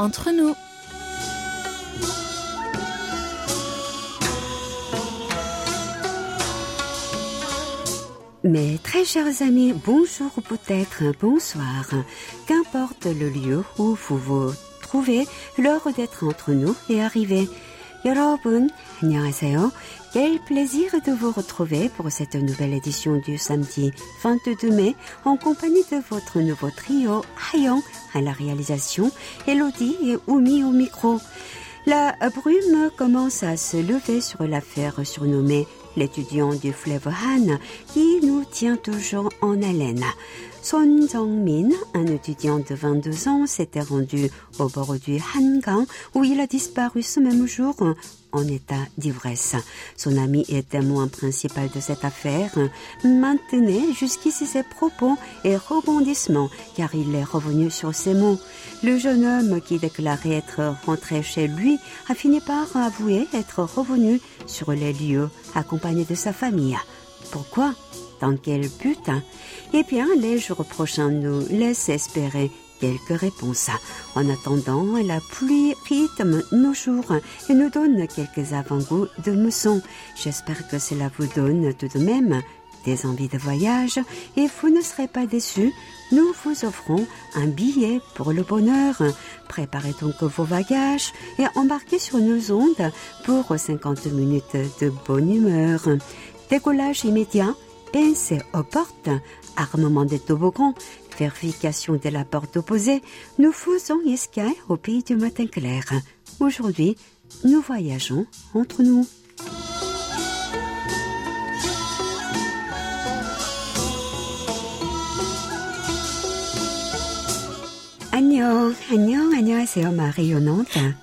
entre nous. Mes très chers amis, bonjour ou peut-être bonsoir. Qu'importe le lieu où vous vous trouvez, l'heure d'être entre nous est arrivée. 여러분, 안녕하세요. Quel plaisir de vous retrouver pour cette nouvelle édition du samedi 22 mai en compagnie de votre nouveau trio Hayon à la réalisation, Elodie et Oumi au micro. La brume commence à se lever sur l'affaire surnommée l'étudiant du fleuve Han, qui nous tient toujours en haleine. Son Jong-min, un étudiant de 22 ans, s'était rendu au bord du Hangang où il a disparu ce même jour en état d'ivresse. Son ami et témoin principal de cette affaire maintenait jusqu'ici ses propos et rebondissements car il est revenu sur ses mots. Le jeune homme qui déclarait être rentré chez lui a fini par avouer être revenu sur les lieux accompagné de sa famille. Pourquoi Dans quel but Eh bien, les jours prochains nous laissent espérer quelques réponses. En attendant, la pluie rythme nos jours et nous donne quelques avant-goûts de mousson. J'espère que cela vous donne tout de même des envies de voyage et vous ne serez pas déçus. Nous vous offrons un billet pour le bonheur. Préparez donc vos bagages et embarquez sur nos ondes pour 50 minutes de bonne humeur. Décollage immédiat, pinces aux portes, armement des toboggans, vérification de la porte opposée, nous faisons escale au pays du matin clair. Aujourd'hui, nous voyageons entre nous.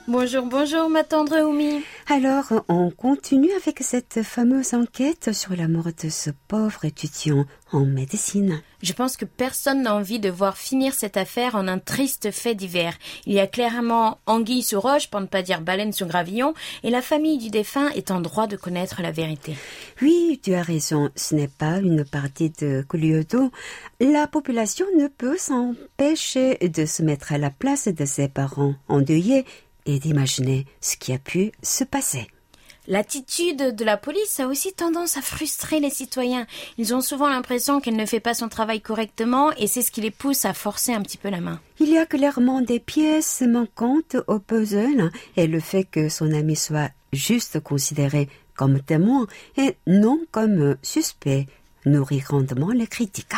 Bonjour, bonjour ma tendre Oumi. Alors, on continue avec cette fameuse enquête sur la mort de ce pauvre étudiant en médecine. Je pense que personne n'a envie de voir finir cette affaire en un triste fait divers. Il y a clairement anguille sous roche, pour ne pas dire baleine sous gravillon, et la famille du défunt est en droit de connaître la vérité. Oui, tu as raison, ce n'est pas une partie de Coliodo. La population ne peut s'empêcher de se mettre à la place de ses parents endeuillés et d'imaginer ce qui a pu se passer. L'attitude de la police a aussi tendance à frustrer les citoyens. Ils ont souvent l'impression qu'elle ne fait pas son travail correctement et c'est ce qui les pousse à forcer un petit peu la main. Il y a clairement des pièces manquantes au puzzle et le fait que son ami soit juste considéré comme témoin et non comme suspect nourrit grandement les critiques.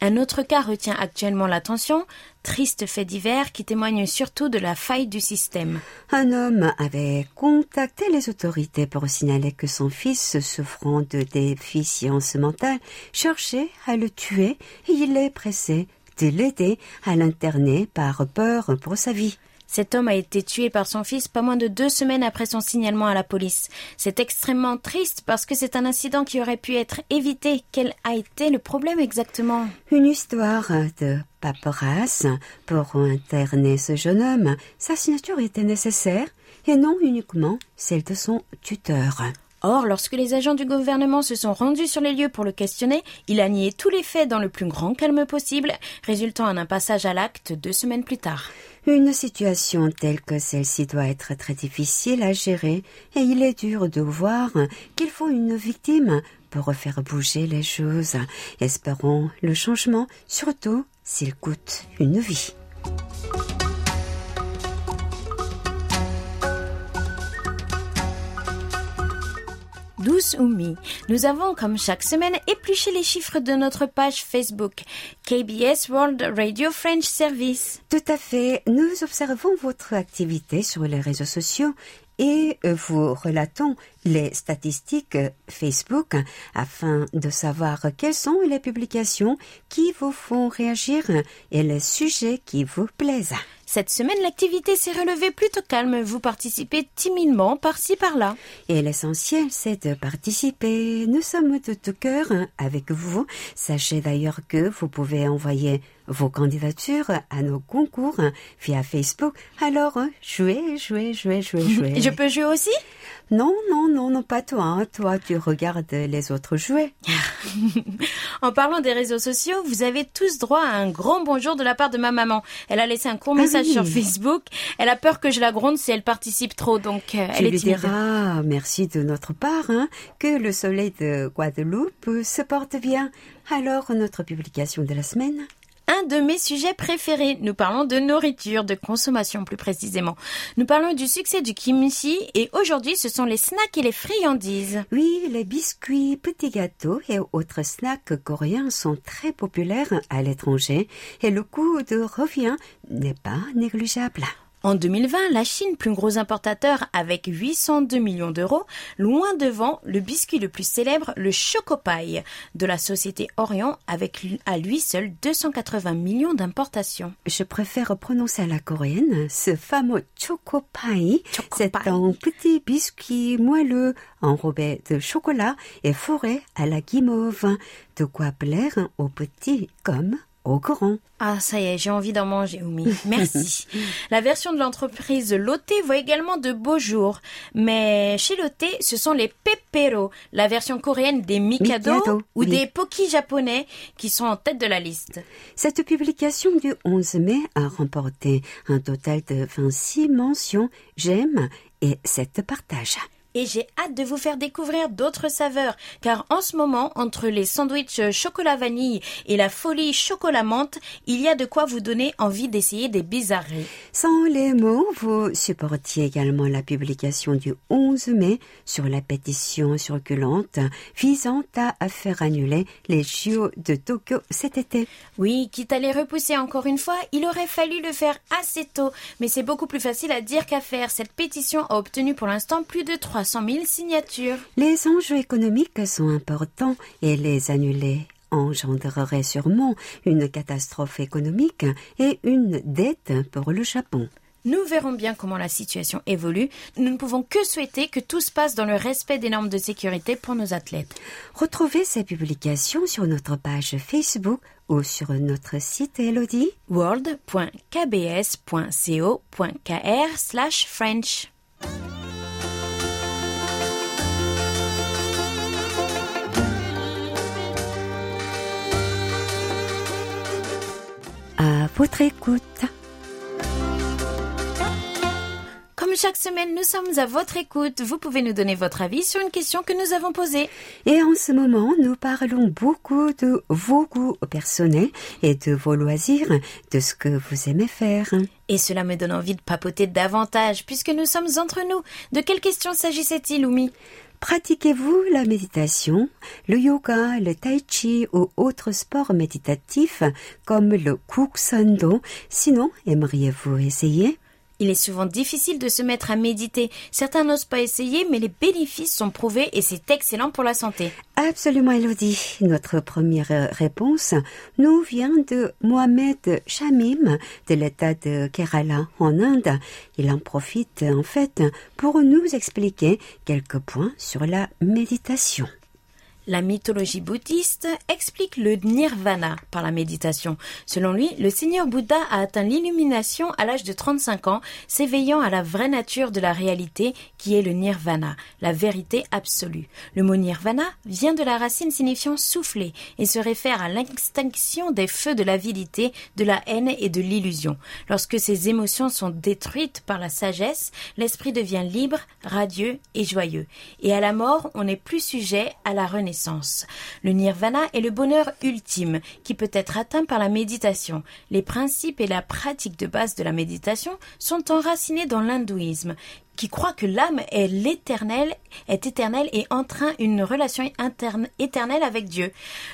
Un autre cas retient actuellement l'attention, triste fait divers qui témoigne surtout de la faille du système. Un homme avait contacté les autorités pour signaler que son fils, souffrant de déficience mentale, cherchait à le tuer et il est pressé de l'aider à l'interner par peur pour sa vie. Cet homme a été tué par son fils pas moins de deux semaines après son signalement à la police. C'est extrêmement triste parce que c'est un incident qui aurait pu être évité. Quel a été le problème exactement? Une histoire de paperasse pour interner ce jeune homme. Sa signature était nécessaire et non uniquement celle de son tuteur. Or, lorsque les agents du gouvernement se sont rendus sur les lieux pour le questionner, il a nié tous les faits dans le plus grand calme possible, résultant en un passage à l'acte deux semaines plus tard. Une situation telle que celle-ci doit être très difficile à gérer et il est dur de voir qu'il faut une victime pour faire bouger les choses. Espérons le changement, surtout s'il coûte une vie. Douce nous avons comme chaque semaine épluché les chiffres de notre page Facebook KBS World Radio French Service. Tout à fait, nous observons votre activité sur les réseaux sociaux et vous relatons les statistiques Facebook afin de savoir quelles sont les publications qui vous font réagir et les sujets qui vous plaisent. Cette semaine, l'activité s'est relevée plutôt calme. Vous participez timidement par-ci par-là. Et l'essentiel, c'est de participer. Nous sommes de tout cœur avec vous. Sachez d'ailleurs que vous pouvez envoyer vos candidatures à nos concours via Facebook. Alors, jouez, jouez, jouez, jouez, jouez. Je peux jouer aussi? Non, non, non, non, pas toi. hein. Toi, tu regardes les autres jouer. En parlant des réseaux sociaux, vous avez tous droit à un grand bonjour de la part de ma maman. Elle a laissé un court message oui. sur Facebook. Elle a peur que je la gronde si elle participe trop, donc euh, elle est lui timide. diras merci de notre part, hein, que le soleil de Guadeloupe se porte bien. Alors, notre publication de la semaine? Un de mes sujets préférés. Nous parlons de nourriture, de consommation plus précisément. Nous parlons du succès du kimchi et aujourd'hui ce sont les snacks et les friandises. Oui, les biscuits, petits gâteaux et autres snacks coréens sont très populaires à l'étranger et le coût de revient n'est pas négligeable. En 2020, la Chine, plus gros importateur avec 802 millions d'euros, loin devant le biscuit le plus célèbre, le Chocopaille, de la société Orion, avec à lui seul 280 millions d'importations. Je préfère prononcer à la coréenne ce fameux choco pie. C'est Chocopaille. un petit biscuit moelleux enrobé de chocolat et fourré à la guimauve. De quoi plaire aux petits comme aux grands. Ah, ça y est, j'ai envie d'en manger, Oumi. Merci. la version de l'entreprise Lotte voit également de beaux jours. Mais chez Lotte, ce sont les Pepero, la version coréenne des Mikado, Mikado, ou oui. des Poki japonais qui sont en tête de la liste. Cette publication du 11 mai a remporté un total de 26 mentions, j'aime et 7 partages. Et j'ai hâte de vous faire découvrir d'autres saveurs, car en ce moment, entre les sandwichs chocolat vanille et la folie chocolat menthe, il y a de quoi vous donner envie d'essayer des bizarreries. Sans les mots, vous supportiez également la publication du 11 mai sur la pétition circulante visant à faire annuler les JO de Tokyo cet été. Oui, quitte à les repousser encore une fois, il aurait fallu le faire assez tôt, mais c'est beaucoup plus facile à dire qu'à faire. Cette pétition a obtenu pour l'instant plus de 300 000 signatures. Les enjeux économiques sont importants et les annuler engendrerait sûrement une catastrophe économique et une dette pour le Japon. Nous verrons bien comment la situation évolue. Nous ne pouvons que souhaiter que tout se passe dans le respect des normes de sécurité pour nos athlètes. Retrouvez ces publications sur notre page Facebook ou sur notre site Elodie. world.kbs.co.kr À votre écoute. Comme chaque semaine, nous sommes à votre écoute. Vous pouvez nous donner votre avis sur une question que nous avons posée. Et en ce moment, nous parlons beaucoup de vos goûts personnels et de vos loisirs, de ce que vous aimez faire. Et cela me donne envie de papoter davantage puisque nous sommes entre nous. De quelle question s'agissait-il, Oumi? Pratiquez-vous la méditation, le yoga, le tai chi ou autres sports méditatifs comme le kuksando Sinon, aimeriez-vous essayer? Il est souvent difficile de se mettre à méditer. Certains n'osent pas essayer, mais les bénéfices sont prouvés et c'est excellent pour la santé. Absolument, Elodie. Notre première réponse nous vient de Mohamed Shamim de l'État de Kerala en Inde. Il en profite en fait pour nous expliquer quelques points sur la méditation. La mythologie bouddhiste explique le nirvana par la méditation. Selon lui, le Seigneur Bouddha a atteint l'illumination à l'âge de 35 ans, s'éveillant à la vraie nature de la réalité qui est le nirvana, la vérité absolue. Le mot nirvana vient de la racine signifiant souffler et se réfère à l'extinction des feux de l'avidité, de la haine et de l'illusion. Lorsque ces émotions sont détruites par la sagesse, l'esprit devient libre, radieux et joyeux. Et à la mort, on n'est plus sujet à la renaissance. Le nirvana est le bonheur ultime qui peut être atteint par la méditation. Les principes et la pratique de base de la méditation sont enracinés dans l'hindouisme qui croit que l'âme est l'éternel, est éternelle et entraîne une relation interne, éternelle avec Dieu.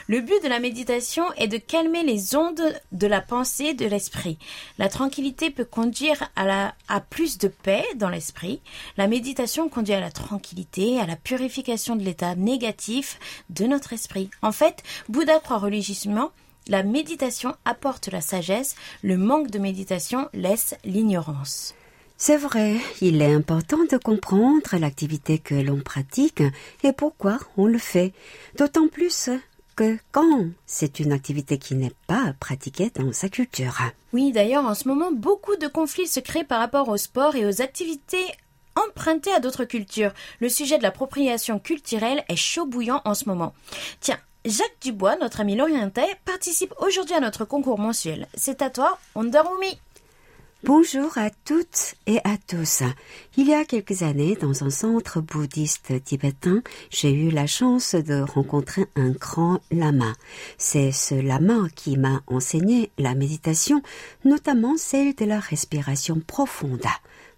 Le but de la méditation est de calmer les ondes de la pensée de l'esprit. La tranquillité peut conduire à, à plus de paix dans l'esprit. La méditation conduit à la tranquillité, à la purification de l'état négatif de notre esprit. En fait, Bouddha croit religieusement la méditation apporte la sagesse, le manque de méditation laisse l'ignorance. C'est vrai, il est important de comprendre l'activité que l'on pratique et pourquoi on le fait. D'autant plus que quand c'est une activité qui n'est pas pratiquée dans sa culture. Oui, d'ailleurs, en ce moment, beaucoup de conflits se créent par rapport au sport et aux activités empruntées à d'autres cultures. Le sujet de l'appropriation culturelle est chaud bouillant en ce moment. Tiens, Jacques Dubois, notre ami lorientais, participe aujourd'hui à notre concours mensuel. C'est à toi, Onderumi. Bonjour à toutes et à tous. Il y a quelques années, dans un centre bouddhiste tibétain, j'ai eu la chance de rencontrer un grand lama. C'est ce lama qui m'a enseigné la méditation, notamment celle de la respiration profonde.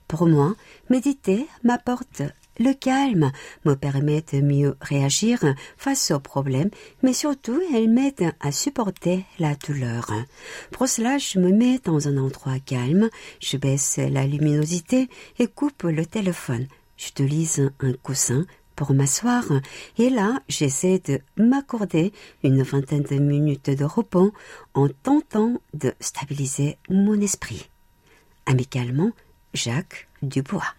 Pour moi, méditer m'apporte le calme me permet de mieux réagir face aux problèmes, mais surtout elle m'aide à supporter la douleur. Pour cela, je me mets dans un endroit calme, je baisse la luminosité et coupe le téléphone. J'utilise un coussin pour m'asseoir et là j'essaie de m'accorder une vingtaine de minutes de repos en tentant de stabiliser mon esprit. Amicalement, Jacques Dubois.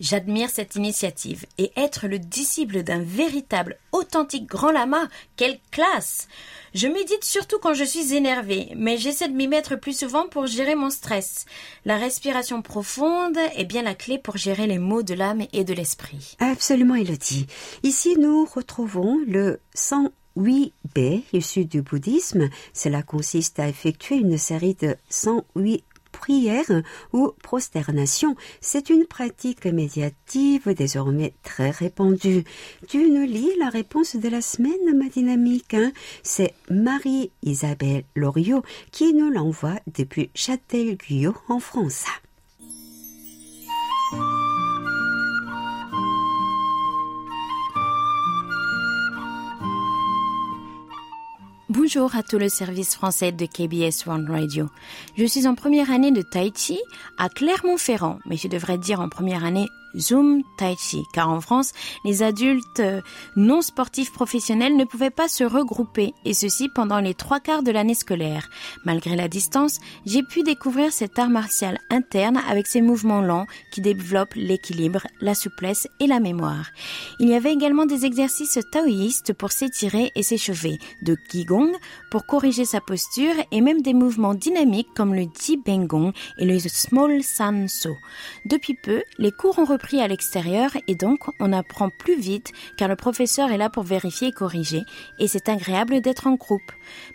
J'admire cette initiative et être le disciple d'un véritable, authentique grand lama, quelle classe Je médite surtout quand je suis énervé, mais j'essaie de m'y mettre plus souvent pour gérer mon stress. La respiration profonde est bien la clé pour gérer les maux de l'âme et de l'esprit. Absolument, Elodie. Ici, nous retrouvons le 108B issu du bouddhisme. Cela consiste à effectuer une série de 108 prière ou prosternation. C'est une pratique médiative désormais très répandue. Tu nous lis la réponse de la semaine, ma dynamique. Hein? C'est Marie-Isabelle Loriot qui nous l'envoie depuis Châtel-Guyot en France. Bonjour à tout le service français de KBS One Radio. Je suis en première année de Tai Chi à Clermont-Ferrand, mais je devrais dire en première année Zoom Tai Chi, car en France, les adultes euh, non sportifs professionnels ne pouvaient pas se regrouper, et ceci pendant les trois quarts de l'année scolaire. Malgré la distance, j'ai pu découvrir cet art martial interne avec ses mouvements lents qui développent l'équilibre, la souplesse et la mémoire. Il y avait également des exercices taoïstes pour s'étirer et s'échauffer, de Qigong pour corriger sa posture et même des mouvements dynamiques comme le Ji Bengong et le Small San So. Depuis peu, les cours ont pris à l'extérieur et donc on apprend plus vite car le professeur est là pour vérifier et corriger et c'est agréable d'être en groupe.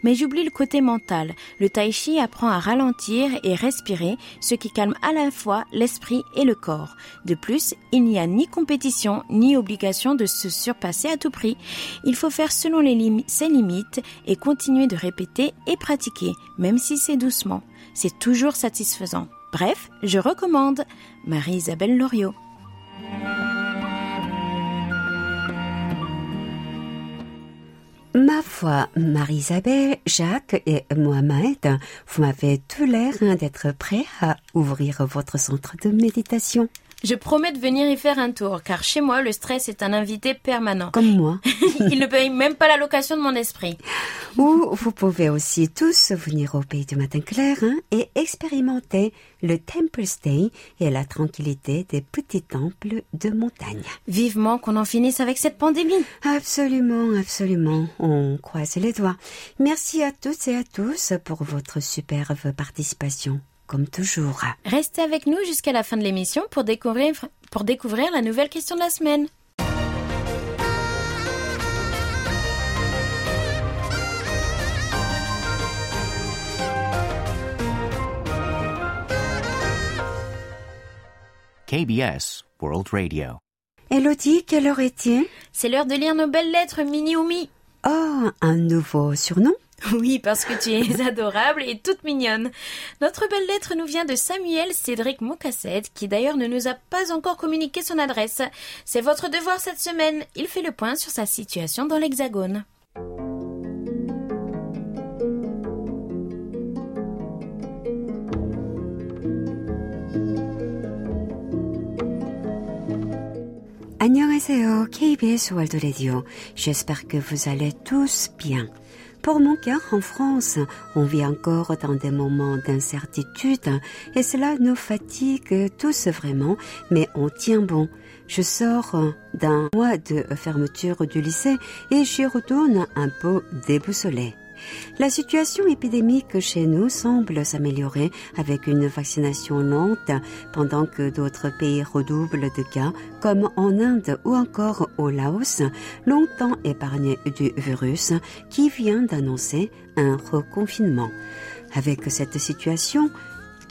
Mais j'oublie le côté mental. Le tai chi apprend à ralentir et respirer, ce qui calme à la fois l'esprit et le corps. De plus, il n'y a ni compétition ni obligation de se surpasser à tout prix. Il faut faire selon ses limites et continuer de répéter et pratiquer, même si c'est doucement. C'est toujours satisfaisant. Bref, je recommande. Marie-Isabelle Loriot. Ma foi, Marie-Isabelle, Jacques et Mohamed, vous m'avez tout l'air d'être prêts à ouvrir votre centre de méditation. Je promets de venir y faire un tour, car chez moi, le stress est un invité permanent. Comme moi. Il ne paye même pas la location de mon esprit. Ou vous pouvez aussi tous venir au pays du matin clair hein, et expérimenter le Temple Stay et la tranquillité des petits temples de montagne. Vivement qu'on en finisse avec cette pandémie. Absolument, absolument. On croise les doigts. Merci à toutes et à tous pour votre superbe participation comme toujours. Restez avec nous jusqu'à la fin de l'émission pour découvrir, pour découvrir la nouvelle question de la semaine. KBS World Radio. Elodie, quelle heure est-il? C'est l'heure de lire nos belles lettres, Mini Oumi. Oh, un nouveau surnom? Oui, parce que tu es adorable et toute mignonne. Notre belle lettre nous vient de Samuel Cédric Mocassette, qui d'ailleurs ne nous a pas encore communiqué son adresse. C'est votre devoir cette semaine. Il fait le point sur sa situation dans l'Hexagone. J'espère que vous allez tous bien. Pour mon cœur, en France, on vit encore dans des moments d'incertitude et cela nous fatigue tous vraiment, mais on tient bon. Je sors d'un mois de fermeture du lycée et j'y retourne un peu déboussolée. La situation épidémique chez nous semble s'améliorer avec une vaccination lente pendant que d'autres pays redoublent de cas comme en Inde ou encore au Laos, longtemps épargnés du virus qui vient d'annoncer un reconfinement. Avec cette situation,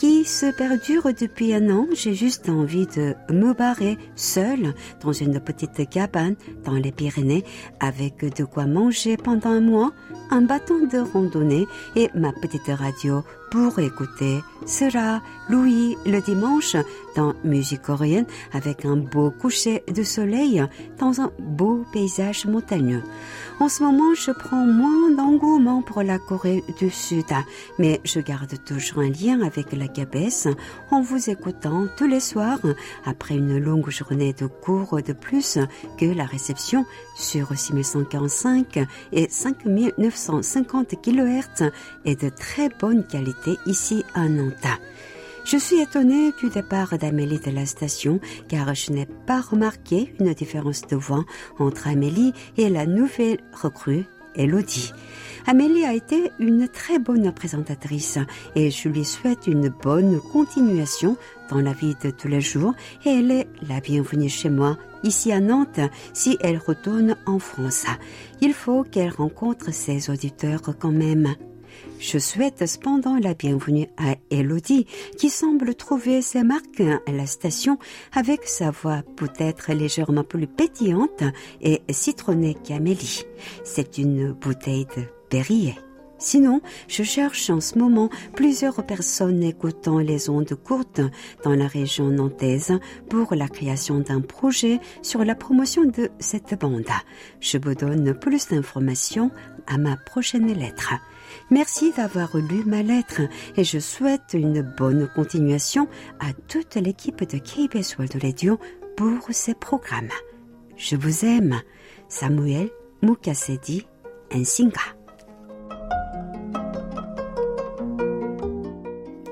qui se perdure depuis un an. J'ai juste envie de me barrer seule dans une petite cabane dans les Pyrénées avec de quoi manger pendant un mois, un bâton de randonnée et ma petite radio pour écouter sera Louis le dimanche dans musique coréenne avec un beau coucher de soleil dans un beau paysage montagneux. En ce moment, je prends moins d'engouement pour la Corée du Sud, mais je garde toujours un lien avec la Gabès en vous écoutant tous les soirs après une longue journée de cours de plus que la réception sur 6145 et 5950 kHz est de très bonne qualité ici à Nantes. Je suis étonnée du départ d'Amélie de la station car je n'ai pas remarqué une différence de voix entre Amélie et la nouvelle recrue, Elodie. Amélie a été une très bonne présentatrice et je lui souhaite une bonne continuation dans la vie de tous les jours et elle est la bienvenue chez moi ici à Nantes si elle retourne en France. Il faut qu'elle rencontre ses auditeurs quand même. Je souhaite cependant la bienvenue à Elodie, qui semble trouver ses marques à la station avec sa voix peut-être légèrement plus pétillante et citronnée qu'Amélie. C'est une bouteille de Perrier. Sinon, je cherche en ce moment plusieurs personnes écoutant les ondes courtes dans la région nantaise pour la création d'un projet sur la promotion de cette bande. Je vous donne plus d'informations à ma prochaine lettre. Merci d'avoir lu ma lettre et je souhaite une bonne continuation à toute l'équipe de KBS World Radio pour ces programmes. Je vous aime. Samuel Mukasedi Nsinga.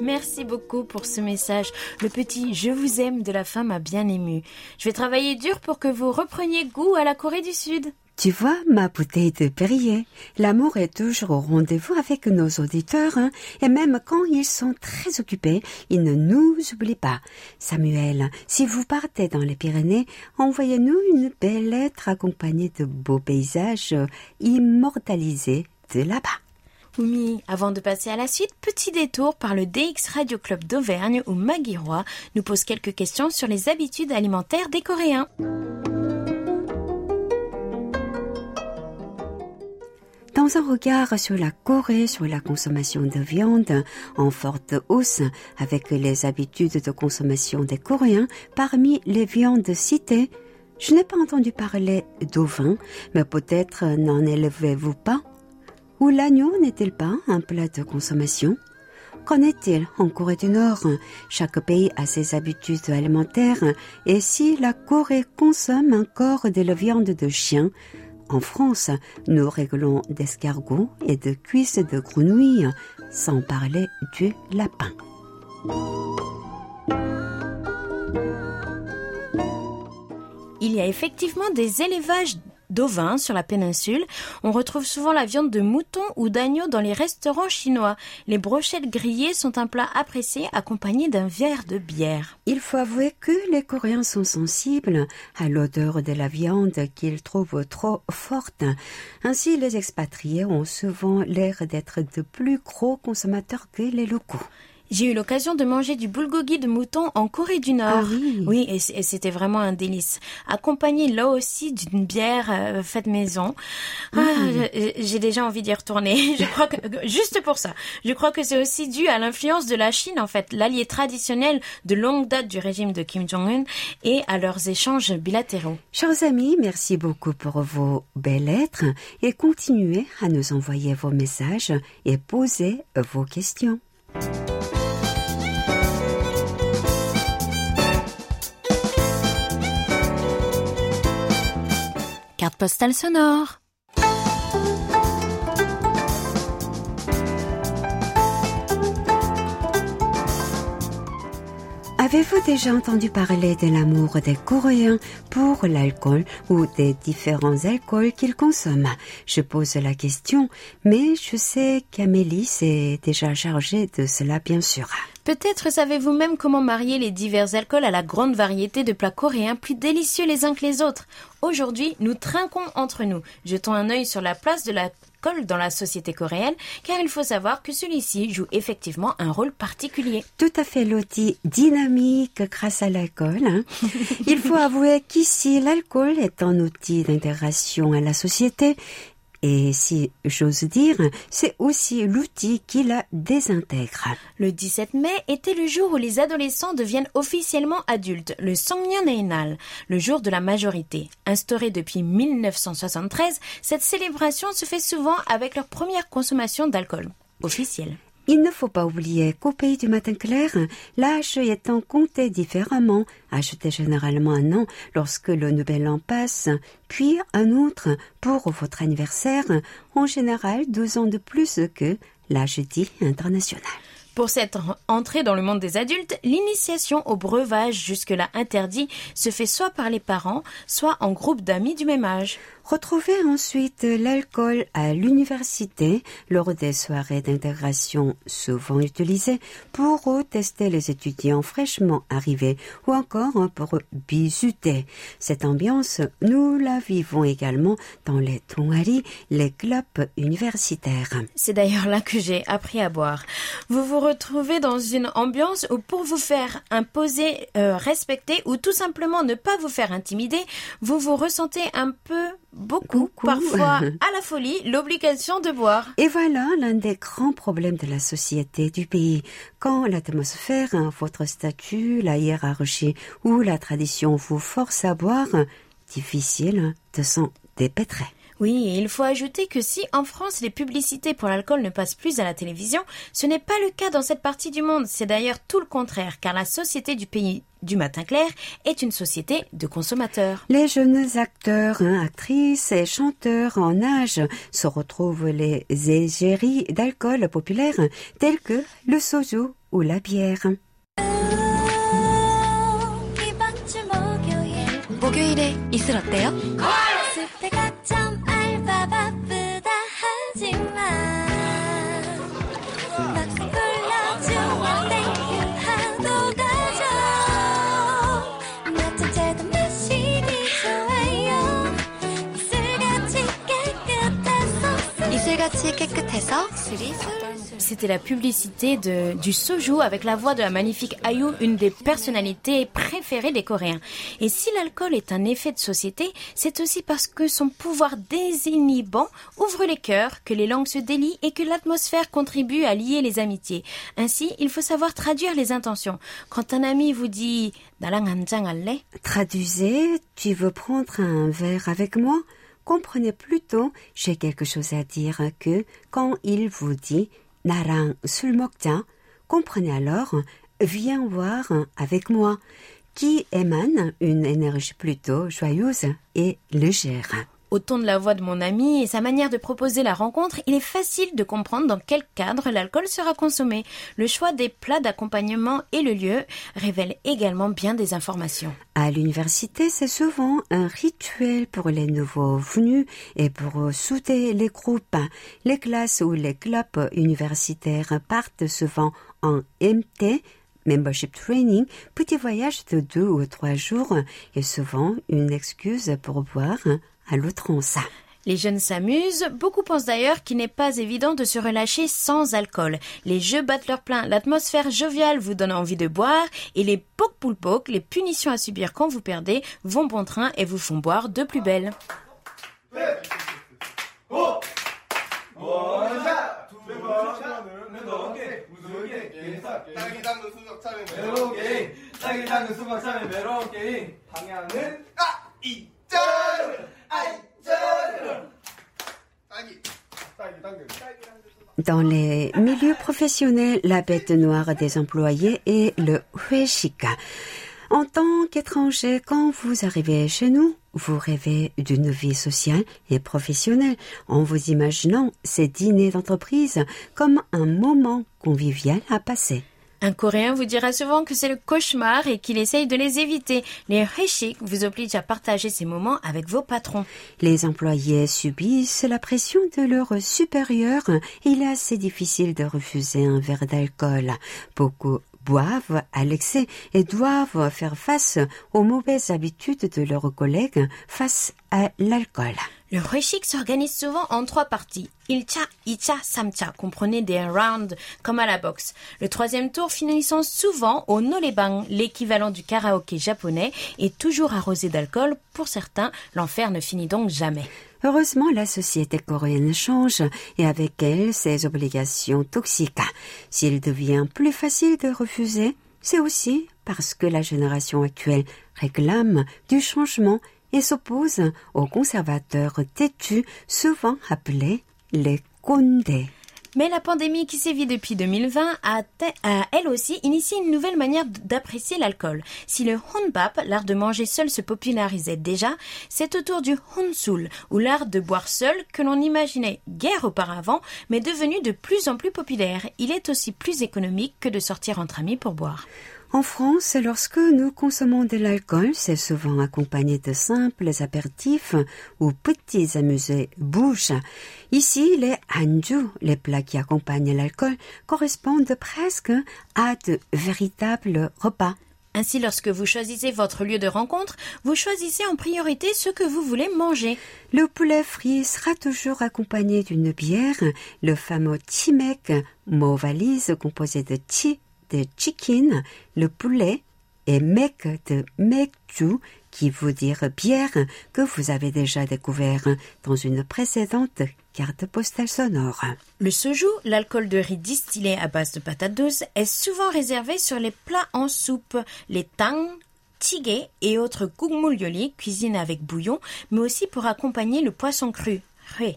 Merci beaucoup pour ce message. Le petit Je vous aime de la femme m'a bien ému. Je vais travailler dur pour que vous repreniez goût à la Corée du Sud. Tu vois, ma bouteille de Perrier, l'amour est toujours au rendez-vous avec nos auditeurs, hein, et même quand ils sont très occupés, ils ne nous oublient pas. Samuel, si vous partez dans les Pyrénées, envoyez-nous une belle lettre accompagnée de beaux paysages immortalisés de là-bas. Oui, avant de passer à la suite, petit détour par le DX Radio Club d'Auvergne où Maggie nous pose quelques questions sur les habitudes alimentaires des Coréens. Dans un regard sur la Corée, sur la consommation de viande en forte hausse avec les habitudes de consommation des Coréens, parmi les viandes citées, je n'ai pas entendu parler d'ovin, mais peut-être n'en élevez-vous pas? Ou l'agneau n'est-il pas un plat de consommation? Qu'en est-il en Corée du Nord? Chaque pays a ses habitudes alimentaires et si la Corée consomme encore de la viande de chien, en France, nous réglons d'escargots et de cuisses de grenouilles, sans parler du lapin. Il y a effectivement des élevages d'ovins sur la péninsule. On retrouve souvent la viande de mouton ou d'agneau dans les restaurants chinois. Les brochettes grillées sont un plat apprécié accompagné d'un verre de bière. Il faut avouer que les Coréens sont sensibles à l'odeur de la viande qu'ils trouvent trop forte. Ainsi, les expatriés ont souvent l'air d'être de plus gros consommateurs que les locaux. J'ai eu l'occasion de manger du bulgogi de mouton en Corée du Nord. Ah oui. Oui, et c'était vraiment un délice. Accompagné là aussi d'une bière euh, faite maison. Ah, j'ai déjà envie d'y retourner. Je crois que juste pour ça. Je crois que c'est aussi dû à l'influence de la Chine en fait, l'allié traditionnel de longue date du régime de Kim Jong-un et à leurs échanges bilatéraux. Chers amis, merci beaucoup pour vos belles lettres et continuez à nous envoyer vos messages et poser vos questions. Postale sonore. Avez-vous déjà entendu parler de l'amour des Coréens pour l'alcool ou des différents alcools qu'ils consomment? Je pose la question, mais je sais qu'Amélie s'est déjà chargée de cela, bien sûr. Peut-être savez-vous même comment marier les divers alcools à la grande variété de plats coréens plus délicieux les uns que les autres. Aujourd'hui, nous trinquons entre nous. Jetons un œil sur la place de l'alcool dans la société coréenne, car il faut savoir que celui-ci joue effectivement un rôle particulier. Tout à fait, Loti, dynamique grâce à l'alcool. hein. Il faut avouer qu'ici, l'alcool est un outil d'intégration à la société. Et si j'ose dire, c'est aussi l'outil qui la désintègre. Le 17 mai était le jour où les adolescents deviennent officiellement adultes, le Songmyeonhaenal, le jour de la majorité. Instauré depuis 1973, cette célébration se fait souvent avec leur première consommation d'alcool officielle. Il ne faut pas oublier qu'au pays du matin clair, l'âge étant compté différemment, ajoutez généralement un an lorsque le nouvel an passe, puis un autre pour votre anniversaire, en général deux ans de plus que l'âge dit international. Pour cette en- entrée dans le monde des adultes, l'initiation au breuvage jusque-là interdit se fait soit par les parents, soit en groupe d'amis du même âge. Retrouvez ensuite l'alcool à l'université lors des soirées d'intégration souvent utilisées pour tester les étudiants fraîchement arrivés ou encore pour bisuter. Cette ambiance, nous la vivons également dans les tongaris, les clubs universitaires. C'est d'ailleurs là que j'ai appris à boire. Vous vous retrouvez dans une ambiance où pour vous faire imposer, euh, respecter ou tout simplement ne pas vous faire intimider, vous vous ressentez un peu, beaucoup, Beaucoup. parfois à la folie, l'obligation de boire. Et voilà l'un des grands problèmes de la société du pays. Quand l'atmosphère, votre statut, la hiérarchie ou la tradition vous force à boire, difficile de s'en dépêtrer. Oui, et il faut ajouter que si en France les publicités pour l'alcool ne passent plus à la télévision, ce n'est pas le cas dans cette partie du monde. C'est d'ailleurs tout le contraire, car la société du pays du matin clair est une société de consommateurs. Les jeunes acteurs, hein, actrices et chanteurs en âge se retrouvent les égéries d'alcool populaires tels que le soju ou la bière. 이 C'était la publicité de, du soju avec la voix de la magnifique Ayu, une des personnalités préférées des Coréens. Et si l'alcool est un effet de société, c'est aussi parce que son pouvoir désinhibant ouvre les cœurs, que les langues se délient et que l'atmosphère contribue à lier les amitiés. Ainsi, il faut savoir traduire les intentions. Quand un ami vous dit Traduisez, tu veux prendre un verre avec moi? Comprenez plutôt, j'ai quelque chose à dire que quand il vous dit 나랑 술 먹자, comprenez alors, viens voir avec moi, qui émane une énergie plutôt joyeuse et légère. Au ton de la voix de mon ami et sa manière de proposer la rencontre, il est facile de comprendre dans quel cadre l'alcool sera consommé. Le choix des plats d'accompagnement et le lieu révèlent également bien des informations. À l'université, c'est souvent un rituel pour les nouveaux venus et pour souder les groupes. Les classes ou les clubs universitaires partent souvent en MT, Membership Training, petit voyage de deux ou trois jours et souvent une excuse pour boire à l'outrance. Les jeunes s'amusent, beaucoup pensent d'ailleurs qu'il n'est pas évident de se relâcher sans alcool. Les jeux battent leur plein, l'atmosphère joviale vous donne envie de boire, et les poc poul poc, les punitions à subir quand vous perdez, vont bon train et vous font boire de plus belle. Dans les milieux professionnels, la bête noire des employés est le hueshika. En tant qu'étranger, quand vous arrivez chez nous, vous rêvez d'une vie sociale et professionnelle en vous imaginant ces dîners d'entreprise comme un moment convivial à passer. Un Coréen vous dira souvent que c'est le cauchemar et qu'il essaye de les éviter. Les réchics vous obligent à partager ces moments avec vos patrons. Les employés subissent la pression de leurs supérieurs. Il est assez difficile de refuser un verre d'alcool. Boivent à l'excès et doivent faire face aux mauvaises habitudes de leurs collègues face à l'alcool. Le réchic s'organise souvent en trois parties. Ilcha, Icha, Samcha. Comprenez des rounds comme à la boxe. Le troisième tour finissant souvent au nolebang, l'équivalent du karaoké japonais, est toujours arrosé d'alcool. Pour certains, l'enfer ne finit donc jamais. Heureusement, la société coréenne change et avec elle ses obligations toxiques. S'il devient plus facile de refuser, c'est aussi parce que la génération actuelle réclame du changement et s'oppose aux conservateurs têtus, souvent appelés les condés. Mais la pandémie qui sévit depuis 2020 a, a, elle aussi initié une nouvelle manière d'apprécier l'alcool. Si le honbap, l'art de manger seul, se popularisait déjà, c'est autour du honsul, ou l'art de boire seul, que l'on imaginait guère auparavant, mais devenu de plus en plus populaire. Il est aussi plus économique que de sortir entre amis pour boire. En France, lorsque nous consommons de l'alcool, c'est souvent accompagné de simples apéritifs ou petits amusés bouches. Ici, les hanju, les plats qui accompagnent l'alcool, correspondent presque à de véritables repas. Ainsi, lorsque vous choisissez votre lieu de rencontre, vous choisissez en priorité ce que vous voulez manger. Le poulet frit sera toujours accompagné d'une bière, le fameux chimek, mot valise composé de chi, de chicken, le poulet, et mek de mekju, qui veut dire bière, que vous avez déjà découvert dans une précédente carte postale sonore. Le soju, l'alcool de riz distillé à base de patates douces, est souvent réservé sur les plats en soupe, les tang, tigé et autres gugmulyoli, cuisine avec bouillon, mais aussi pour accompagner le poisson cru. Ré.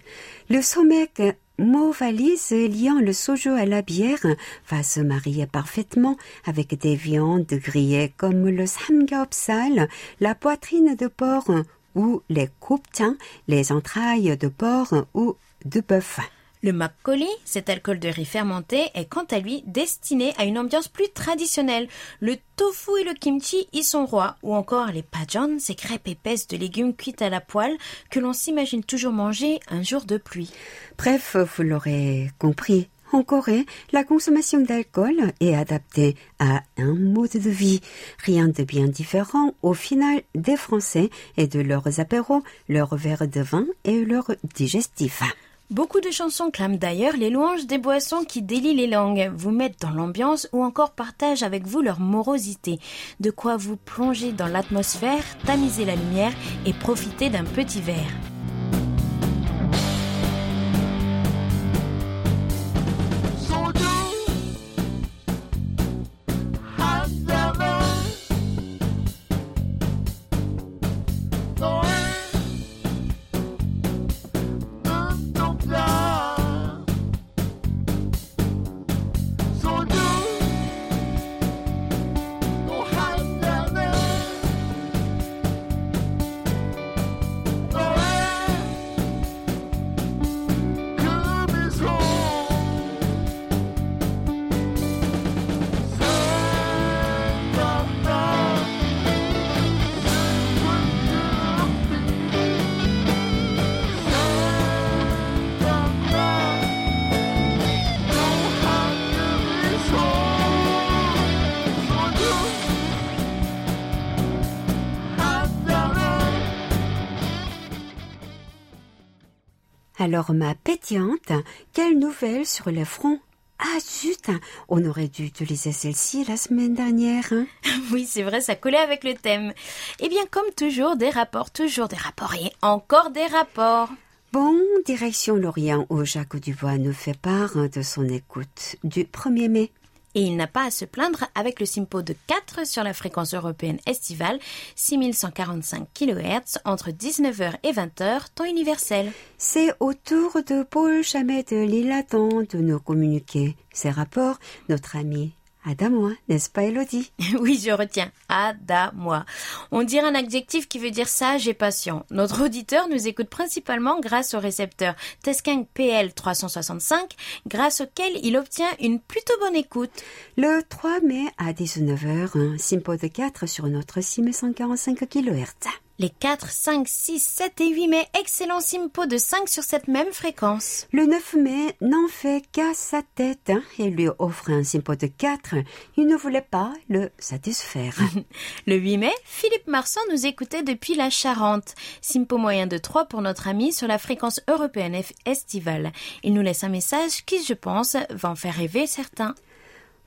Le somek, mot valise liant le soju à la bière, va se marier parfaitement avec des viandes grillées comme le samgyeopsal, la poitrine de porc ou les gopchang, les entrailles de porc ou de bœuf. Le makgeolli, cet alcool de riz fermenté, est quant à lui destiné à une ambiance plus traditionnelle. Le tofu et le kimchi y sont rois, ou encore les pajeon, ces crêpes épaisses de légumes cuites à la poêle que l'on s'imagine toujours manger un jour de pluie. Bref, vous l'aurez compris. En Corée, la consommation d'alcool est adaptée à un mode de vie. Rien de bien différent au final des Français et de leurs apéros, leurs verres de vin et leurs digestifs. Beaucoup de chansons clament d'ailleurs les louanges des boissons qui délient les langues, vous mettent dans l'ambiance ou encore partagent avec vous leur morosité. De quoi vous plonger dans l'atmosphère, tamiser la lumière et profiter d'un petit verre. Alors, ma pétillante, quelle nouvelle sur les fronts Ah zut On aurait dû utiliser celle-ci la semaine dernière. hein. Oui, c'est vrai, ça collait avec le thème. Eh bien, comme toujours, des rapports, toujours des rapports et encore des rapports. Bon, direction Lorient où Jacques Dubois nous fait part de son écoute du 1er mai. Et il n'a pas à se plaindre avec le Simpo de 4 sur la fréquence européenne estivale, 6145 kHz entre 19h et 20h, temps universel. C'est au tour de Paul Chamet de l'île Adam de nous communiquer ses rapports. Notre ami Adamoa, n'est-ce pas Elodie? Oui, je retiens. Ada-moi. On dirait un adjectif qui veut dire sage et patient. Notre auditeur nous écoute principalement grâce au récepteur Tesking PL 365, grâce auquel il obtient une plutôt bonne écoute. Le 3 mai à 19h, un de 4 sur notre 6145 kHz. Les 4, 5, 6, 7 et 8 mai, excellent simpo de 5 sur cette même fréquence. Le 9 mai n'en fait qu'à sa tête hein, et lui offre un Simpo de 4. Il ne voulait pas le satisfaire. Le 8 mai, Philippe Marsan nous écoutait depuis la Charente. Simpo moyen de 3 pour notre ami sur la fréquence européenne F- estivale. Il nous laisse un message qui, je pense, va en faire rêver certains.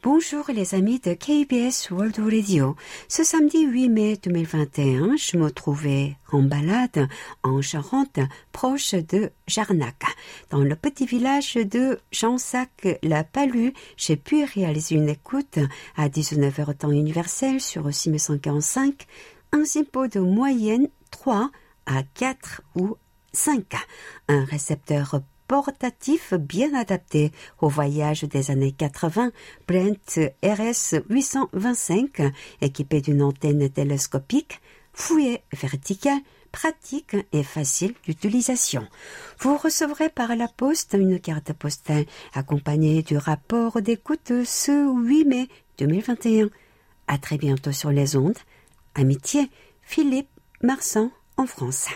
Bonjour les amis de KBS World Radio. Ce samedi 8 mai 2021, je me trouvais en balade en Charente, proche de Jarnac. Dans le petit village de Jansac-la-Palu, j'ai pu réaliser une écoute à 19h temps universel sur 6145, un simpo de moyenne 3 à 4 ou 5. Un récepteur portatif bien adapté au voyage des années 80, Brent RS 825, équipé d'une antenne télescopique, fouillée verticale, pratique et facile d'utilisation. Vous recevrez par la poste une carte postale accompagnée du rapport d'écoute ce 8 mai 2021. À très bientôt sur les ondes. Amitié, Philippe Marsan en France.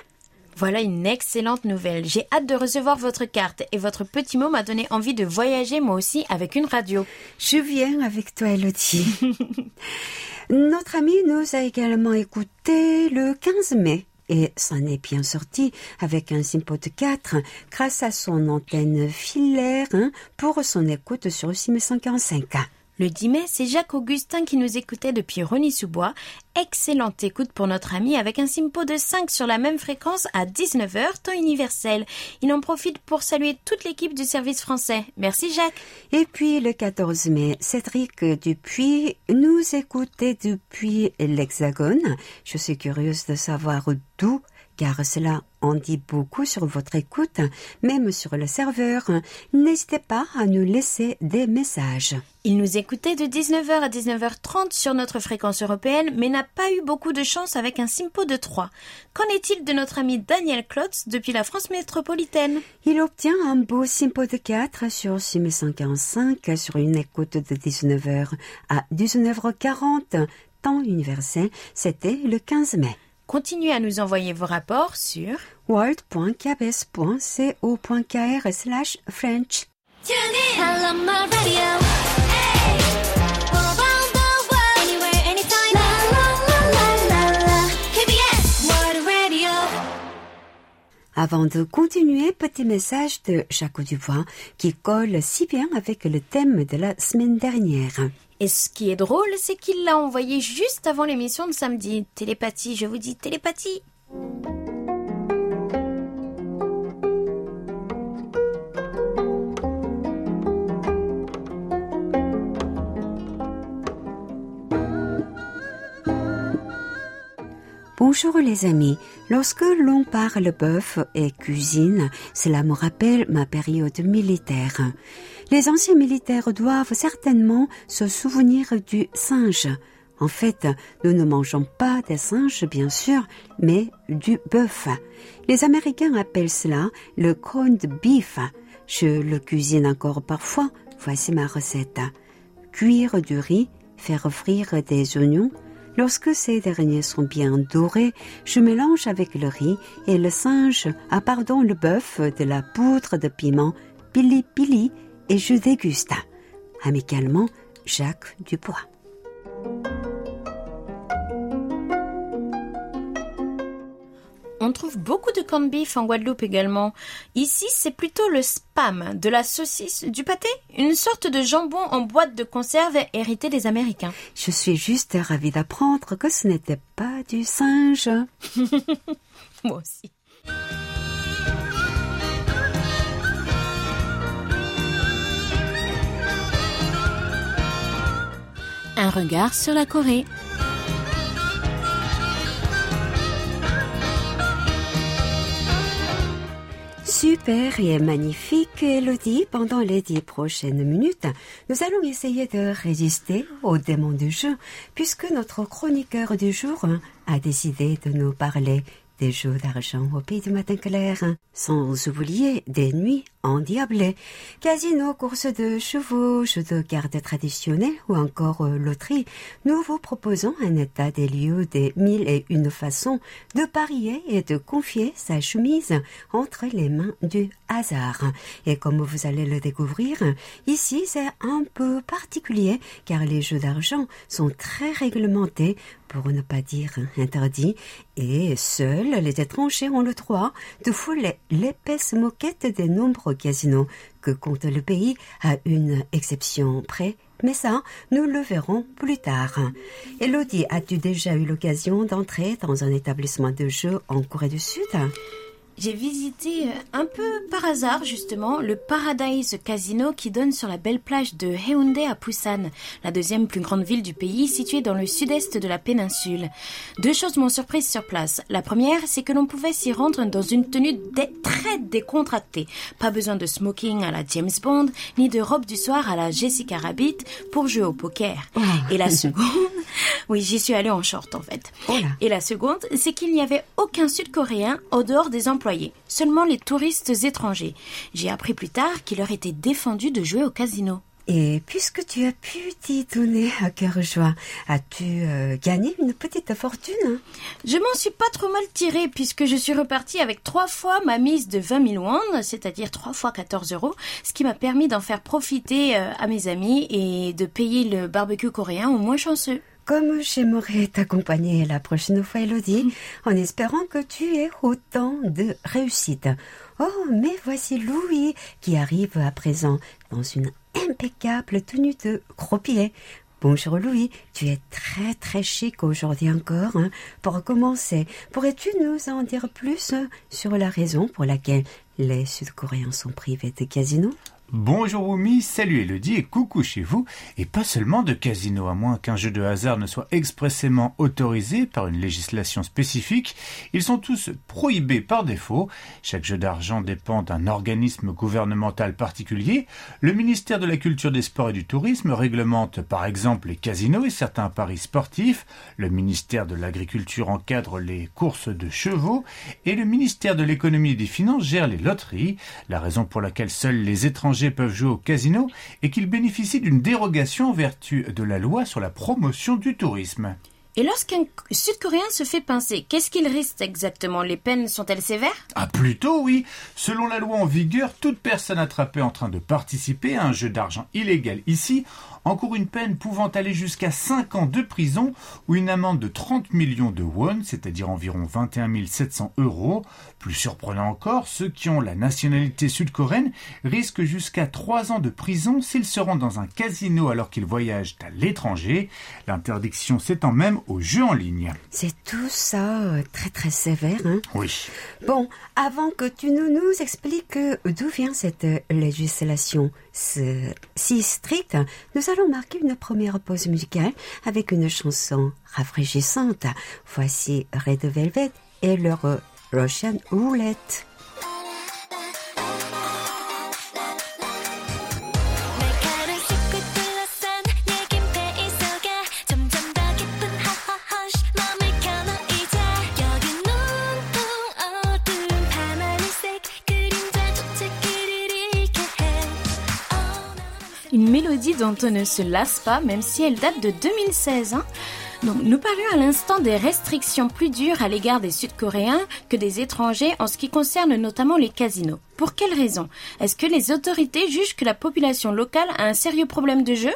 Voilà une excellente nouvelle. J'ai hâte de recevoir votre carte et votre petit mot m'a donné envie de voyager moi aussi avec une radio. Je viens avec toi, Elodie. Notre ami nous a également écouté le 15 mai et s'en est bien sorti avec un Simpo de 4 grâce à son antenne filaire hein, pour son écoute sur 6145. Le 10 mai, c'est Jacques Augustin qui nous écoutait depuis Rony-sous-Bois. Excellente écoute pour notre ami avec un simpo de 5 sur la même fréquence à 19h, temps universel. Il en profite pour saluer toute l'équipe du service français. Merci Jacques. Et puis le 14 mai, Cédric Dupuis nous écoutait depuis l'Hexagone. Je suis curieuse de savoir d'où car cela en dit beaucoup sur votre écoute, même sur le serveur. N'hésitez pas à nous laisser des messages. Il nous écoutait de 19h à 19h30 sur notre fréquence européenne, mais n'a pas eu beaucoup de chance avec un simpo de 3. Qu'en est-il de notre ami Daniel Klotz depuis la France métropolitaine? Il obtient un beau Simpo de 4 sur 6145 sur une écoute de 19h à 19h40, temps universel. C'était le 15 mai. Continuez à nous envoyer vos rapports sur world.kbs.co.kr slash French. Avant de continuer, petit message de Jacques Dubois qui colle si bien avec le thème de la semaine dernière. Et ce qui est drôle, c'est qu'il l'a envoyé juste avant l'émission de samedi. Télépathie, je vous dis télépathie. Bonjour les amis. Lorsque l'on parle bœuf et cuisine, cela me rappelle ma période militaire. Les anciens militaires doivent certainement se souvenir du singe. En fait, nous ne mangeons pas des singes, bien sûr, mais du bœuf. Les Américains appellent cela le corned beef. Je le cuisine encore parfois. Voici ma recette. Cuire du riz, faire frire des oignons, Lorsque ces derniers sont bien dorés, je mélange avec le riz et le singe, ah pardon, le bœuf, de la poudre de piment, pili pili, et je déguste. Amicalement, Jacques Dubois. On trouve beaucoup de corned beef en Guadeloupe également. Ici, c'est plutôt le spam, de la saucisse, du pâté, une sorte de jambon en boîte de conserve hérité des Américains. Je suis juste ravie d'apprendre que ce n'était pas du singe. Moi aussi. Un regard sur la Corée. Super et magnifique, Elodie. Pendant les dix prochaines minutes, nous allons essayer de résister au démon du jeu, puisque notre chroniqueur du jour a décidé de nous parler des jeux d'argent au pays du matin clair, sans oublier des nuits endiablées, casino, courses de chevaux, jeux de cartes traditionnels ou encore euh, loterie. Nous vous proposons un état des lieux des mille et une façons de parier et de confier sa chemise entre les mains du hasard. Et comme vous allez le découvrir, ici c'est un peu particulier car les jeux d'argent sont très réglementés pour ne pas dire interdits, et seuls les étrangers ont le droit de fouler l'épaisse moquette des nombreux casinos que compte le pays, à une exception près. Mais ça, nous le verrons plus tard. Elodie, as-tu déjà eu l'occasion d'entrer dans un établissement de jeu en Corée du Sud? J'ai visité euh, un peu par hasard justement le Paradise Casino qui donne sur la belle plage de Haeundae à Busan, la deuxième plus grande ville du pays située dans le sud-est de la péninsule. Deux choses m'ont surprise sur place. La première, c'est que l'on pouvait s'y rendre dans une tenue très décontractée. Pas besoin de smoking à la James Bond, ni de robe du soir à la Jessica Rabbit pour jouer au poker. Et la seconde, oui, j'y suis allée en short en fait. Oh. Et la seconde, c'est qu'il n'y avait aucun Sud-Coréen au dehors des seulement les touristes étrangers. J'ai appris plus tard qu'il leur était défendu de jouer au casino. Et puisque tu as pu t'y donner à cœur joie, as-tu euh, gagné une petite fortune Je m'en suis pas trop mal tirée puisque je suis repartie avec trois fois ma mise de 20 000 won, c'est-à-dire trois fois 14 euros, ce qui m'a permis d'en faire profiter euh, à mes amis et de payer le barbecue coréen au moins chanceux. Comme j'aimerais t'accompagner la prochaine fois, Elodie, en espérant que tu aies autant de réussite. Oh, mais voici Louis qui arrive à présent dans une impeccable tenue de croupier. Bonjour Louis, tu es très très chic aujourd'hui encore. hein. Pour commencer, pourrais-tu nous en dire plus euh, sur la raison pour laquelle les Sud-Coréens sont privés de casino? Bonjour Oumi, salut Elodie et coucou chez vous. Et pas seulement de casino, à moins qu'un jeu de hasard ne soit expressément autorisé par une législation spécifique. Ils sont tous prohibés par défaut. Chaque jeu d'argent dépend d'un organisme gouvernemental particulier. Le ministère de la Culture, des Sports et du Tourisme réglemente par exemple les casinos et certains paris sportifs. Le ministère de l'Agriculture encadre les courses de chevaux. Et le ministère de l'Économie et des Finances gère les loteries. La raison pour laquelle seuls les étrangers peuvent jouer au casino est qu'ils bénéficient d'une dérogation en vertu de la loi sur la promotion du tourisme. Et lorsqu'un Sud-Coréen se fait pincer, qu'est-ce qu'il risque exactement? Les peines sont-elles sévères? Ah plutôt oui. Selon la loi en vigueur, toute personne attrapée en train de participer à un jeu d'argent illégal ici encourt une peine pouvant aller jusqu'à 5 ans de prison ou une amende de 30 millions de won, c'est-à-dire environ 21 700 euros. Plus surprenant encore, ceux qui ont la nationalité sud-coréenne risquent jusqu'à 3 ans de prison s'ils se rendent dans un casino alors qu'ils voyagent à l'étranger. L'interdiction s'étend même aux jeux en ligne. C'est tout ça euh, très très sévère, hein Oui. Bon, avant que tu ne nous expliques euh, d'où vient cette euh, législation si stricte, nous allons marquer une première pause musicale avec une chanson rafraîchissante. Voici Red Velvet et leur Russian Roulette. Dont on ne se lasse pas, même si elle date de 2016. hein. Nous parlions à l'instant des restrictions plus dures à l'égard des Sud-Coréens que des étrangers en ce qui concerne notamment les casinos. Pour quelles raisons Est-ce que les autorités jugent que la population locale a un sérieux problème de jeu?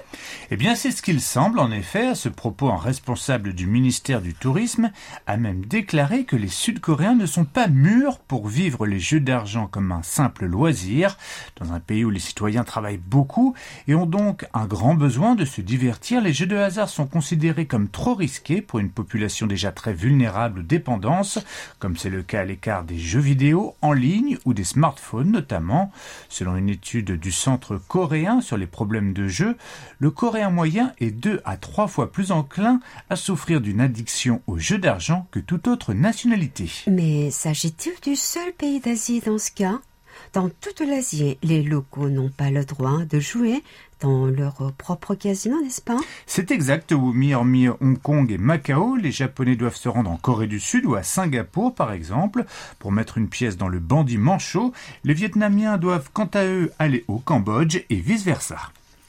Eh bien, c'est ce qu'il semble, en effet. À ce propos, un responsable du ministère du Tourisme a même déclaré que les Sud-Coréens ne sont pas mûrs pour vivre les jeux d'argent comme un simple loisir, dans un pays où les citoyens travaillent beaucoup et ont donc un grand besoin de se divertir. Les jeux de hasard sont considérés comme trop risqués pour une population déjà très vulnérable aux dépendances, comme c'est le cas à l'écart des jeux vidéo en ligne ou des smartphones notamment. Selon une étude du Centre coréen sur les problèmes de jeu, le coréen moyen est deux à trois fois plus enclin à souffrir d'une addiction aux jeux d'argent que toute autre nationalité. Mais s'agit-il du seul pays d'Asie dans ce cas? Dans toute l'Asie, les locaux n'ont pas le droit de jouer dans leur propre casino, n'est-ce pas C'est exact, Wumi, hormis Hong Kong et Macao, les Japonais doivent se rendre en Corée du Sud ou à Singapour, par exemple, pour mettre une pièce dans le bandit manchot. Les Vietnamiens doivent, quant à eux, aller au Cambodge et vice-versa.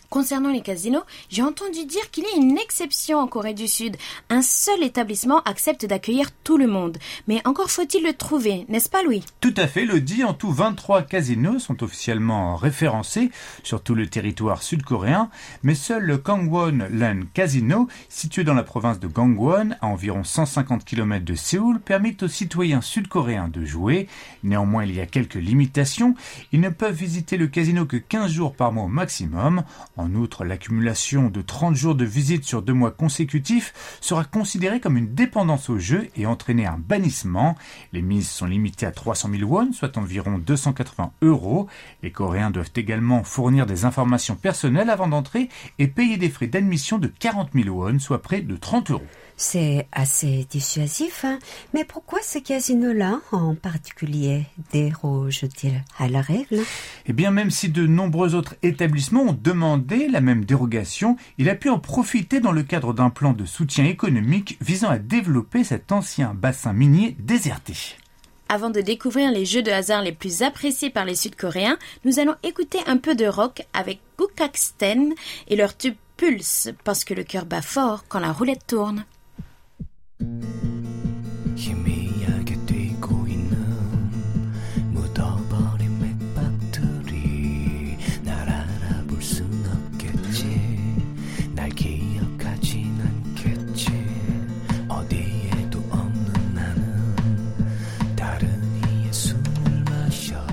Concernant les casinos, j'ai entendu dire qu'il y a une exception en Corée du Sud. Un seul établissement accepte d'accueillir tout le monde. Mais encore faut-il le trouver, n'est-ce pas Louis? Tout à fait, le dit. En tout, 23 casinos sont officiellement référencés sur tout le territoire sud-coréen, mais seul le Gangwon Land Casino, situé dans la province de Gangwon, à environ 150 km de Séoul, permet aux citoyens sud-coréens de jouer. Néanmoins, il y a quelques limitations. Ils ne peuvent visiter le casino que 15 jours par mois maximum. En outre, l'accumulation de 30 jours de visite sur deux mois consécutifs sera considérée comme une dépendance au jeu et entraîner un bannissement. Les mises sont limitées à 300 000 won, soit environ 280 euros. Les Coréens doivent également fournir des informations personnelles avant d'entrer et payer des frais d'admission de 40 000 won, soit près de 30 euros. C'est assez dissuasif, hein mais pourquoi ce casino-là en particulier déroge-t-il à la règle? Eh bien, même si de nombreux autres établissements ont demandé la même dérogation, il a pu en profiter dans le cadre d'un plan de soutien économique visant à développer cet ancien bassin minier déserté. Avant de découvrir les jeux de hasard les plus appréciés par les Sud-Coréens, nous allons écouter un peu de rock avec Gukaksten et leur tube Pulse, parce que le cœur bat fort quand la roulette tourne. 희미하게 뛰고 있는 묻어버린 맥박들이 날 알아볼 순 없겠지 날 기억하진 않겠지 어디에도 없는 나는 다른 이의 숨을 마셔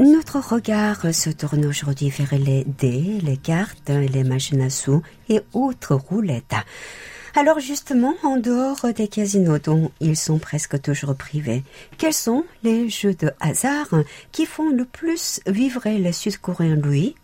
Notre regard se tourne aujourd'hui vers les dés, les cartes, les machines à sous et autres roulettes. Alors justement, en dehors des casinos dont ils sont presque toujours privés, quels sont les jeux de hasard qui font le plus vibrer les Sud-Coréens, Louis?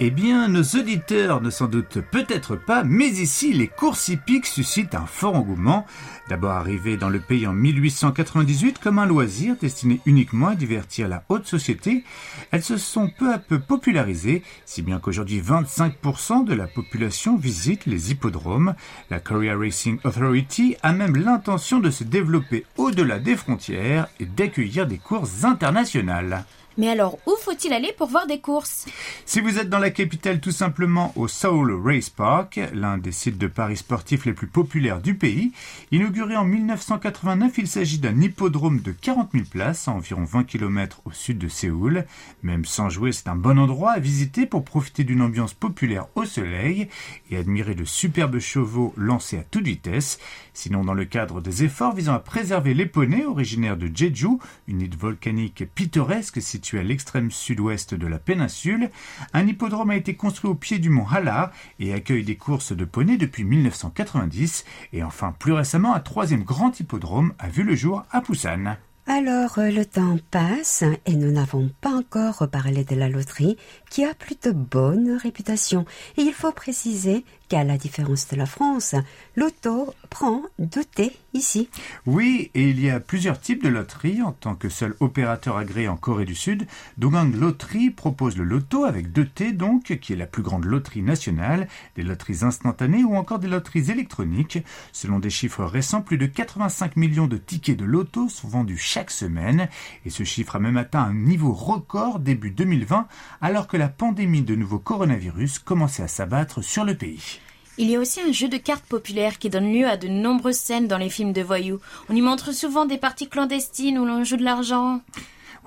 Eh bien, nos auditeurs ne s'en doutent peut-être pas, mais ici, les courses hippiques suscitent un fort engouement. D'abord arrivé dans le pays en 1898 comme un loisir destiné uniquement à divertir la haute société, elles se sont peu à peu popularisées, si bien qu'aujourd'hui 25% de la population visite les hippodromes. La Korea Racing Authority a même l'intention de se développer au-delà des frontières et d'accueillir des courses internationales. Mais alors, où faut-il aller pour voir des courses? Si vous êtes dans la capitale, tout simplement au Seoul Race Park, l'un des sites de paris sportifs les plus populaires du pays. Inauguré en 1989, il s'agit d'un hippodrome de 40 000 places à environ 20 km au sud de Séoul. Même sans jouer, c'est un bon endroit à visiter pour profiter d'une ambiance populaire au soleil et admirer de superbes chevaux lancés à toute vitesse. Sinon, dans le cadre des efforts visant à préserver les poneys originaires de Jeju, une île volcanique pittoresque située à l'extrême sud-ouest de la péninsule, un hippodrome a été construit au pied du mont Hala et accueille des courses de poneys depuis 1990. Et enfin, plus récemment, un troisième grand hippodrome a vu le jour à Busan. Alors, euh, le temps passe et nous n'avons pas encore parlé de la loterie qui a plutôt bonne réputation. Et il faut préciser qu'à la différence de la France, l'auto prend deux thé ici. Oui, et il y a plusieurs types de loteries. En tant que seul opérateur agréé en Corée du Sud, Dogang Loterie propose le loto avec 2T donc, qui est la plus grande loterie nationale, des loteries instantanées ou encore des loteries électroniques. Selon des chiffres récents, plus de 85 millions de tickets de loto sont vendus chaque semaine, et ce chiffre a même atteint un niveau record début 2020, alors que la pandémie de nouveau coronavirus commençait à s'abattre sur le pays. Il y a aussi un jeu de cartes populaire qui donne lieu à de nombreuses scènes dans les films de voyous. On y montre souvent des parties clandestines où l'on joue de l'argent.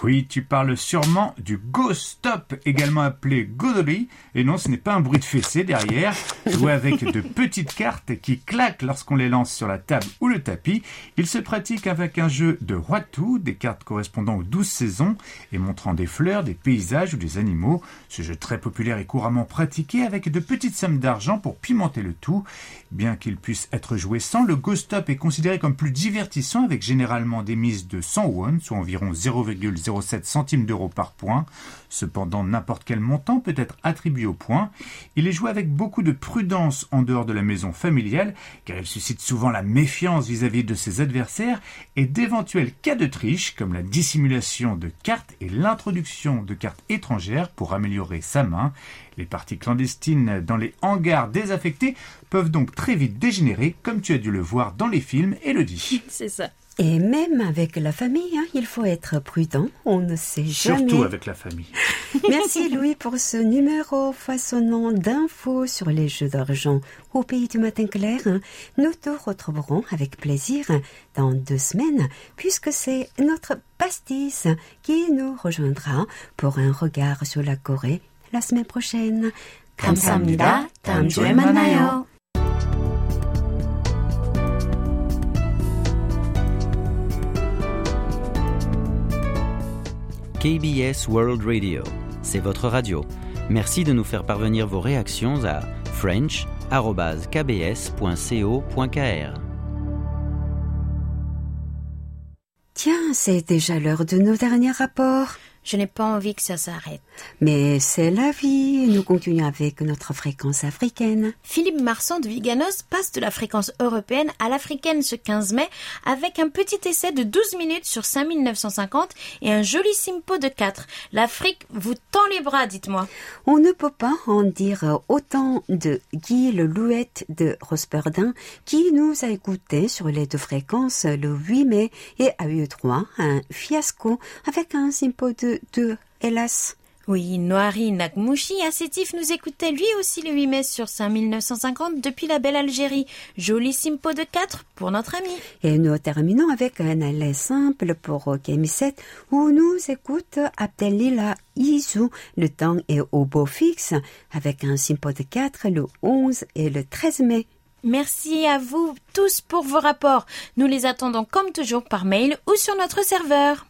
Oui, tu parles sûrement du Go Stop, également appelé Godori. Et non, ce n'est pas un bruit de fessée derrière. Joué avec de petites cartes qui claquent lorsqu'on les lance sur la table ou le tapis. Il se pratique avec un jeu de Watu, des cartes correspondant aux 12 saisons et montrant des fleurs, des paysages ou des animaux. Ce jeu très populaire est couramment pratiqué avec de petites sommes d'argent pour pimenter le tout. Bien qu'il puisse être joué sans, le Go Stop est considéré comme plus divertissant avec généralement des mises de 100 won, soit environ 0,0 0,07 centimes d'euros par point. Cependant, n'importe quel montant peut être attribué au point. Il est joué avec beaucoup de prudence en dehors de la maison familiale, car il suscite souvent la méfiance vis-à-vis de ses adversaires et d'éventuels cas de triche, comme la dissimulation de cartes et l'introduction de cartes étrangères pour améliorer sa main. Les parties clandestines dans les hangars désaffectés peuvent donc très vite dégénérer, comme tu as dû le voir dans les films, Elodie. C'est ça. Et même avec la famille, hein, il faut être prudent. On ne sait jamais. Surtout avec la famille. Merci Louis pour ce numéro façonnant d'infos sur les jeux d'argent au pays du matin clair. Nous te retrouverons avec plaisir dans deux semaines puisque c'est notre pastis qui nous rejoindra pour un regard sur la Corée la semaine prochaine. 감사합니다. 다음 주에 만나요. KBS World Radio, c'est votre radio. Merci de nous faire parvenir vos réactions à french.kbs.co.kr. Tiens, c'est déjà l'heure de nos derniers rapports. Je n'ai pas envie que ça s'arrête. Mais c'est la vie. Nous continuons avec notre fréquence africaine. Philippe Marsan de Viganos passe de la fréquence européenne à l'africaine ce 15 mai avec un petit essai de 12 minutes sur 5950 et un joli simpo de 4. L'Afrique vous tend les bras, dites-moi. On ne peut pas en dire autant de Guy Le Louette de Rosperdin qui nous a écoutés sur les deux fréquences le 8 mai et a eu droit à un fiasco avec un simpo de 2, hélas. Oui, Noari Nakmouchi, Assétif, nous écoutait lui aussi le 8 mai sur 5950 depuis la belle Algérie. Joli simpo de 4 pour notre ami. Et nous terminons avec un aller simple pour Kémisset où nous écoute Abdelila Izou. Le temps est au beau fixe avec un simpo de 4 le 11 et le 13 mai. Merci à vous tous pour vos rapports. Nous les attendons comme toujours par mail ou sur notre serveur.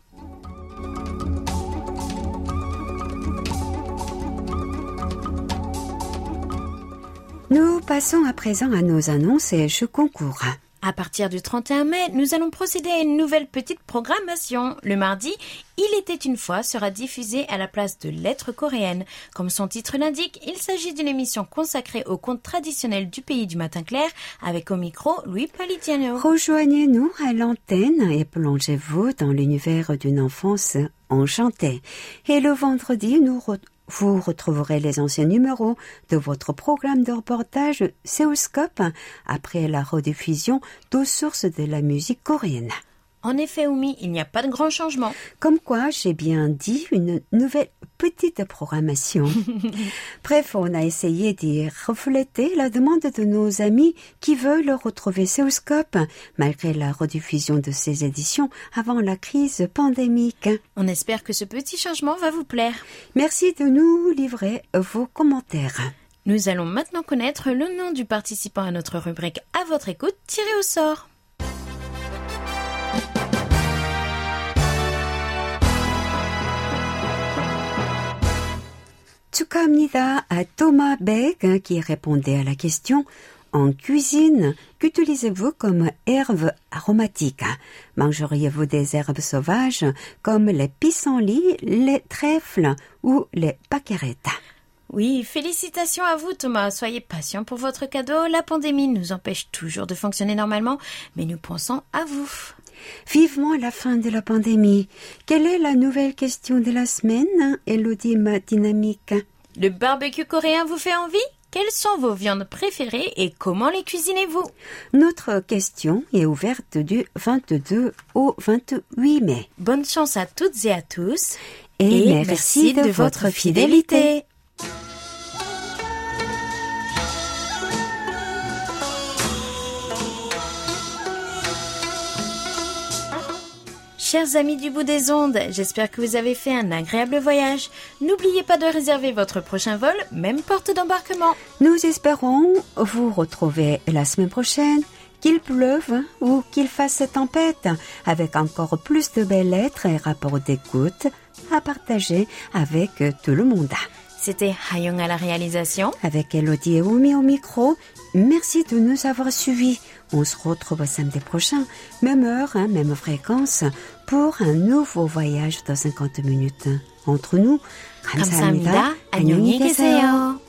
Passons à présent à nos annonces et jeux concours. À partir du 31 mai, nous allons procéder à une nouvelle petite programmation. Le mardi, Il était une fois sera diffusé à la place de Lettres coréennes. Comme son titre l'indique, il s'agit d'une émission consacrée aux contes traditionnels du pays du matin clair avec au micro Louis Palitiano. Rejoignez-nous à l'antenne et plongez-vous dans l'univers d'une enfance enchantée. Et le vendredi, nous vous retrouverez les anciens numéros de votre programme de reportage Séoulscope après la rediffusion d'aux sources de la musique coréenne. En effet, Oumi, il n'y a pas de grand changement. Comme quoi, j'ai bien dit une nouvelle petite programmation. Bref, on a essayé d'y refléter la demande de nos amis qui veulent retrouver Séoulscope malgré la rediffusion de ces éditions avant la crise pandémique. On espère que ce petit changement va vous plaire. Merci de nous livrer vos commentaires. Nous allons maintenant connaître le nom du participant à notre rubrique À votre écoute tiré au sort. Tsukamnida à Thomas Beck qui répondait à la question en cuisine, qu'utilisez-vous comme herbes aromatiques Mangeriez-vous des herbes sauvages comme les pissenlits, les trèfles ou les paquerettes Oui, félicitations à vous Thomas. Soyez patient pour votre cadeau. La pandémie nous empêche toujours de fonctionner normalement, mais nous pensons à vous. Vivement la fin de la pandémie. Quelle est la nouvelle question de la semaine, Elodie ma dynamique? Le barbecue coréen vous fait envie? Quelles sont vos viandes préférées et comment les cuisinez-vous? Notre question est ouverte du 22 au 28 mai. Bonne chance à toutes et à tous. Et, merci, de, votre fidélité. Chers amis du bout des ondes, j'espère que vous avez fait un agréable voyage. N'oubliez pas de réserver votre prochain vol, même porte d'embarquement. Nous espérons vous retrouver la semaine prochaine, qu'il pleuve ou qu'il fasse tempête, avec encore plus de belles lettres et rapports d'écoute à partager avec tout le monde. C'était Hayong à la réalisation. Avec Elodie et Oumi au micro, merci de nous avoir suivis. On se retrouve samedi prochain, même heure, hein, même fréquence, pour un nouveau voyage dans 50 minutes. Entre nous, 감사합니다. 감사합니다. 안녕히 계세요.